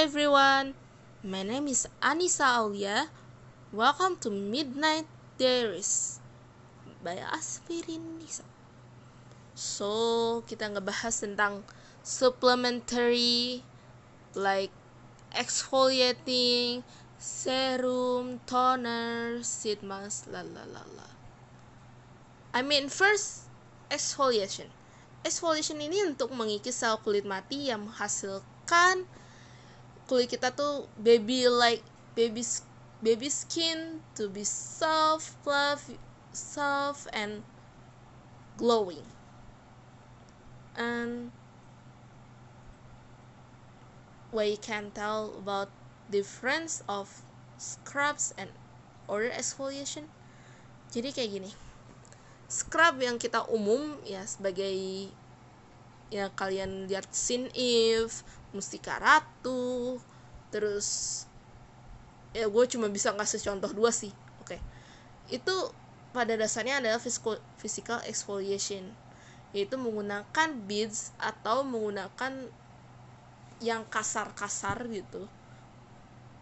everyone, my name is Anissa Aulia. Welcome to Midnight Diaries by Aspirin Nisa. So, kita ngebahas tentang supplementary like exfoliating, serum, toner, sheet mask, la la la la. I mean first exfoliation. Exfoliation ini untuk mengikis sel kulit mati yang menghasilkan kulit kita tuh baby like baby baby skin to be soft, fluffy, soft and glowing. And you can tell about difference of scrubs and other exfoliation. Jadi kayak gini. Scrub yang kita umum ya sebagai ya kalian lihat Sin Eve, Mustika Ratu terus ya gue cuma bisa ngasih contoh dua sih oke okay. itu pada dasarnya adalah physical exfoliation yaitu menggunakan beads atau menggunakan yang kasar-kasar gitu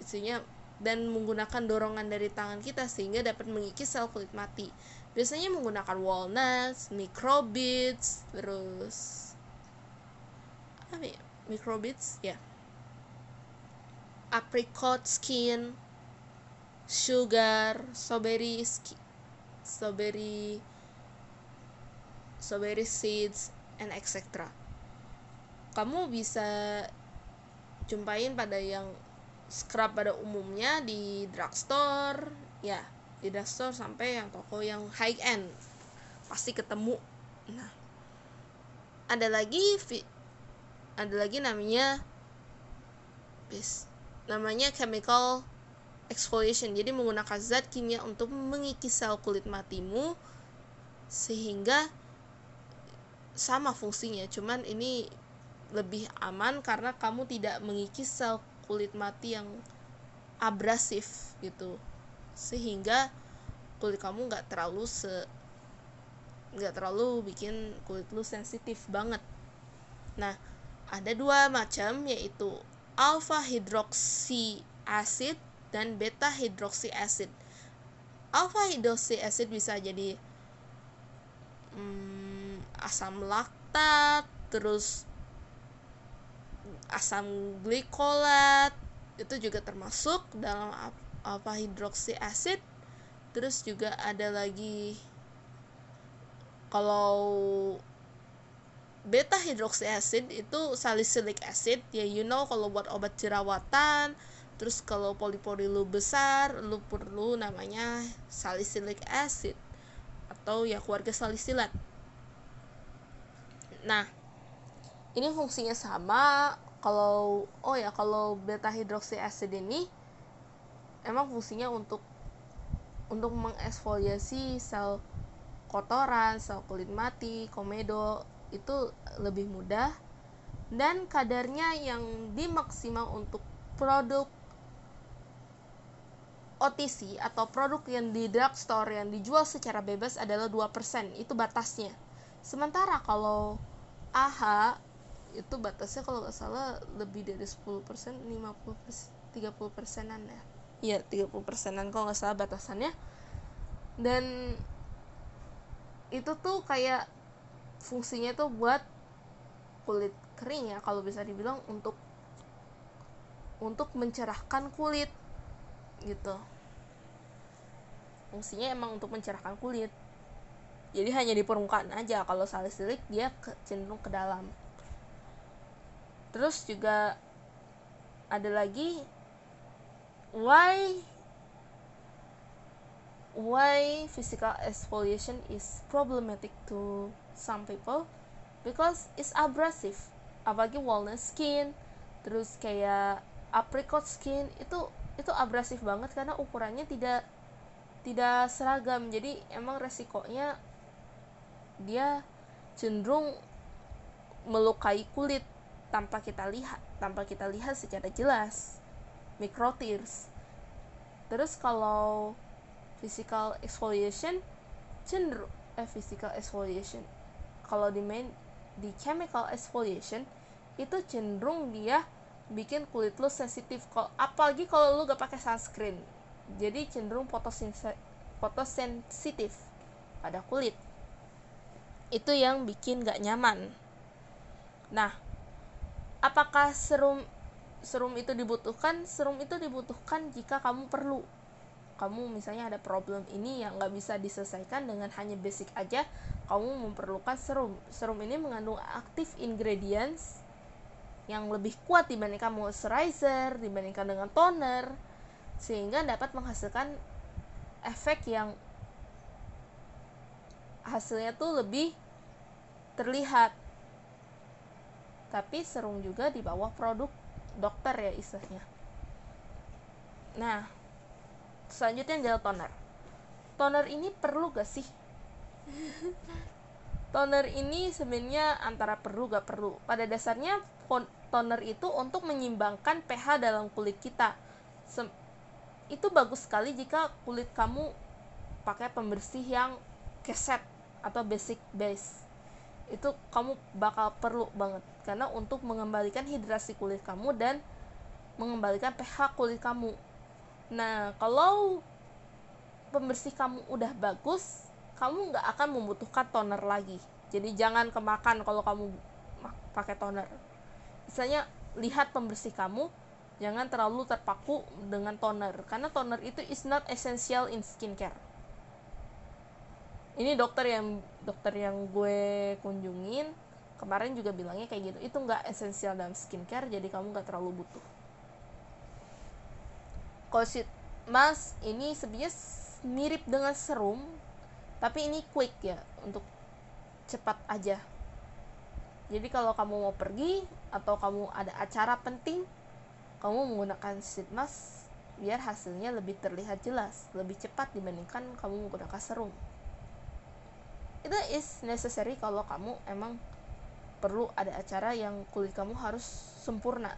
isinya dan menggunakan dorongan dari tangan kita sehingga dapat mengikis sel kulit mati biasanya menggunakan walnuts, microbeads, terus apa ya microbeads ya. Yeah. apricot skin sugar strawberry strawberry strawberry seeds and etc kamu bisa jumpain pada yang scrub pada umumnya di drugstore ya di drugstore sampai yang toko yang high end. Pasti ketemu. Nah ada lagi ada lagi namanya bis namanya chemical exfoliation. Jadi menggunakan zat kimia untuk mengikis sel kulit matimu sehingga sama fungsinya. Cuman ini lebih aman karena kamu tidak mengikis sel kulit mati yang abrasif gitu. Sehingga kulit kamu nggak terlalu se nggak terlalu bikin kulit lu sensitif banget. Nah ada dua macam yaitu alpha hidroksi acid dan beta hidroksi acid. Alpha hidroksi acid bisa jadi hmm, asam laktat, terus asam glikolat itu juga termasuk dalam alpha hidroksi acid. Terus juga ada lagi kalau beta hidroksi acid itu salicylic acid. Ya you know kalau buat obat jerawatan terus kalau pori-pori lu besar lu perlu namanya salicylic acid atau ya keluarga salisilat nah ini fungsinya sama kalau oh ya kalau beta hidroksi acid ini emang fungsinya untuk untuk mengeksfoliasi sel kotoran, sel kulit mati, komedo itu lebih mudah dan kadarnya yang dimaksimal untuk produk OTC atau produk yang di drugstore yang dijual secara bebas adalah 2%, itu batasnya. Sementara kalau AHA itu batasnya kalau nggak salah lebih dari 10%, 50%, 30 persenan ya. Iya, 30 persenan kalau nggak salah batasannya. Dan itu tuh kayak fungsinya tuh buat kulit kering ya kalau bisa dibilang untuk untuk mencerahkan kulit gitu. Fungsinya emang untuk mencerahkan kulit. Jadi hanya di permukaan aja kalau salisilik dia ke, cenderung ke dalam. Terus juga ada lagi why why physical exfoliation is problematic to some people? Because it's abrasive. Apalagi walnut skin terus kayak apricot skin itu itu abrasif banget karena ukurannya tidak tidak seragam. Jadi emang resikonya dia cenderung melukai kulit tanpa kita lihat tanpa kita lihat secara jelas. Micro tears terus kalau physical exfoliation cenderung eh physical exfoliation. Kalau di main di chemical exfoliation itu cenderung dia bikin kulit lu sensitif kok. Apalagi kalau lu gak pakai sunscreen. Jadi cenderung fotosensitif pada kulit. Itu yang bikin gak nyaman. Nah apakah serum serum itu dibutuhkan? Serum itu dibutuhkan jika kamu perlu kamu misalnya ada problem ini yang nggak bisa diselesaikan dengan hanya basic aja kamu memerlukan serum. Serum ini mengandung aktif ingredients yang lebih kuat dibandingkan moisturizer dibandingkan dengan toner sehingga dapat menghasilkan efek yang hasilnya tuh lebih terlihat. Tapi serum juga di bawah produk dokter ya istilahnya. Nah selanjutnya gel toner. Toner ini perlu gak sih? Toner ini sebenarnya antara perlu gak perlu. Pada dasarnya toner itu untuk menyimbangkan pH dalam kulit kita. Sem itu bagus sekali jika kulit kamu pakai pembersih yang keset atau basic base. Itu kamu bakal perlu banget. Karena untuk mengembalikan hidrasi kulit kamu dan mengembalikan pH kulit kamu Nah, kalau pembersih kamu udah bagus, kamu nggak akan membutuhkan toner lagi. Jadi jangan kemakan kalau kamu pakai toner. Misalnya lihat pembersih kamu, jangan terlalu terpaku dengan toner karena toner itu is not essential in skincare. Ini dokter yang dokter yang gue kunjungin kemarin juga bilangnya kayak gitu. Itu nggak esensial dalam skincare, jadi kamu nggak terlalu butuh sheet mask ini sebenarnya mirip dengan serum tapi ini quick ya untuk cepat aja. Jadi kalau kamu mau pergi atau kamu ada acara penting kamu menggunakan sheet mask biar hasilnya lebih terlihat jelas lebih cepat dibandingkan kamu menggunakan serum. Itu is necessary kalau kamu emang perlu ada acara yang kulit kamu harus sempurna.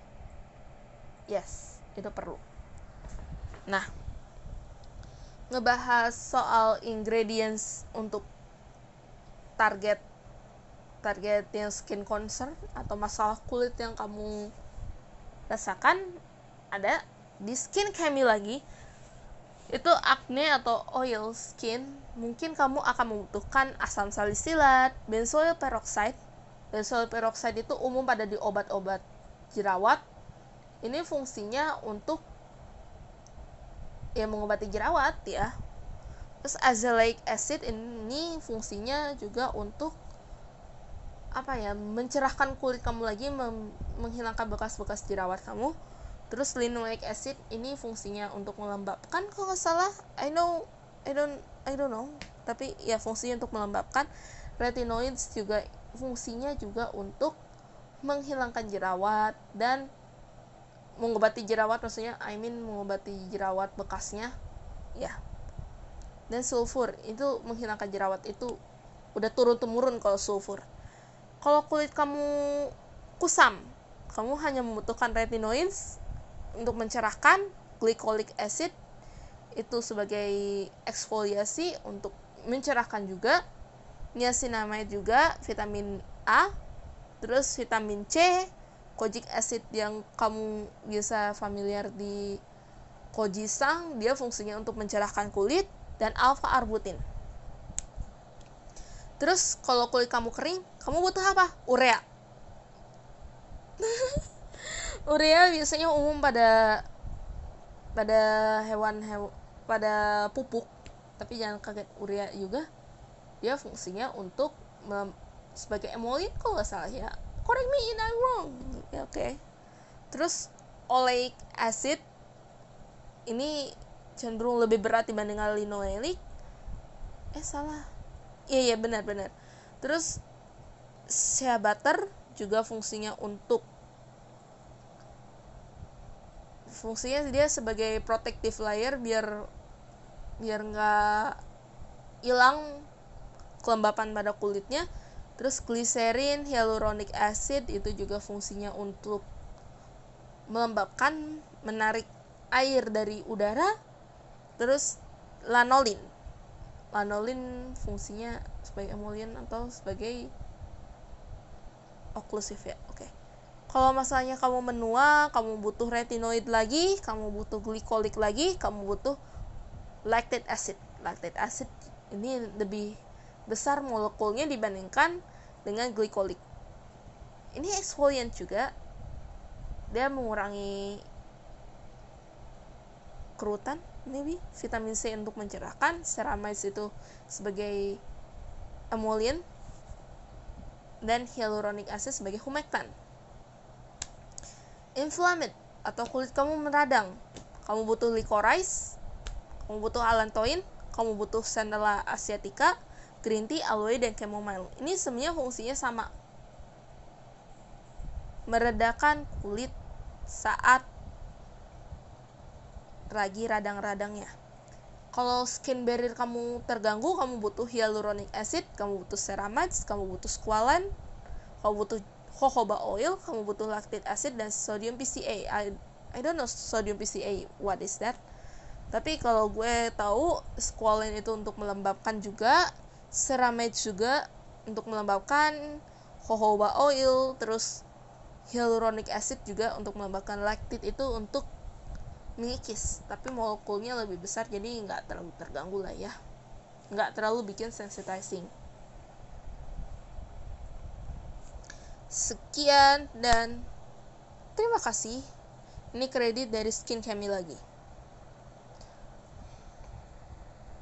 Yes itu perlu Nah, ngebahas soal ingredients untuk target target yang skin concern atau masalah kulit yang kamu rasakan ada di skin kemi lagi. Itu acne atau oil skin mungkin kamu akan membutuhkan asam salisilat benzoyl peroxide. Benzoyl peroxide itu umum pada di obat-obat jerawat. Ini fungsinya untuk ya mengobati jerawat ya. Terus azelaic acid ini fungsinya juga untuk apa ya mencerahkan kulit kamu lagi menghilangkan bekas-bekas jerawat kamu. Terus linoleic acid ini fungsinya untuk melembabkan kalau nggak salah. I know I don't I don't know. Tapi ya fungsinya untuk melembabkan. Retinoids juga fungsinya juga untuk menghilangkan jerawat dan mengobati jerawat maksudnya I mean mengobati jerawat bekasnya ya. Dan sulfur itu menghilangkan jerawat itu udah turun temurun kalau sulfur. Kalau kulit kamu kusam kamu hanya membutuhkan retinoids untuk mencerahkan glycolic acid itu sebagai eksfoliasi untuk mencerahkan juga niacinamide juga vitamin A terus vitamin C kojic acid yang kamu biasa familiar di kojisang dia fungsinya untuk mencerahkan kulit dan alpha arbutin. Terus kalau kulit kamu kering kamu butuh apa? Urea. Urea biasanya umum pada pada hewan hewan pada pupuk. Tapi jangan kaget urea juga dia fungsinya untuk sebagai emolit kalau nggak salah ya. Correct me if I'm wrong oke okay. terus oleic acid ini cenderung lebih berat dibandingkan linoleic. Eh salah. Iya iya benar benar. Terus shea butter juga fungsinya untuk fungsinya dia sebagai protective layer biar biar nggak hilang kelembapan pada kulitnya Terus gliserin, hyaluronic acid itu juga fungsinya untuk melembabkan, menarik air dari udara. Terus lanolin. Lanolin fungsinya sebagai emollient atau sebagai oklusif ya. Oke. Okay. kalau masalahnya kamu menua kamu butuh retinoid lagi kamu butuh glikolik lagi kamu butuh lactic acid lactic acid ini lebih besar molekulnya dibandingkan dengan glikolik ini exfoliant juga. Dia mengurangi kerutan maybe vitamin C untuk mencerahkan. Ceramides itu sebagai emollient dan hyaluronic acid sebagai humectant. Inflamed atau kulit kamu meradang. Kamu butuh licorice kamu butuh allantoin kamu butuh sandala asiatica green tea aloe dan chamomile. Ini semuanya fungsinya sama. Meredakan kulit saat lagi radang-radangnya. Kalau skin barrier kamu terganggu kamu butuh hyaluronic acid kamu butuh ceramides kamu butuh squalane kamu butuh jojoba oil kamu butuh lactic acid dan sodium PCA I, I don't know sodium PCA what is that? Tapi kalau gue tahu squalane itu untuk melembabkan juga ceramides juga untuk melembabkan jojoba oil terus hyaluronic acid juga untuk melembabkan lactic itu untuk mengikis tapi molekulnya lebih besar jadi nggak terlalu terganggu lah ya nggak terlalu bikin sensitizing Sekian dan terima kasih. Ini kredit dari Skin Kami lagi.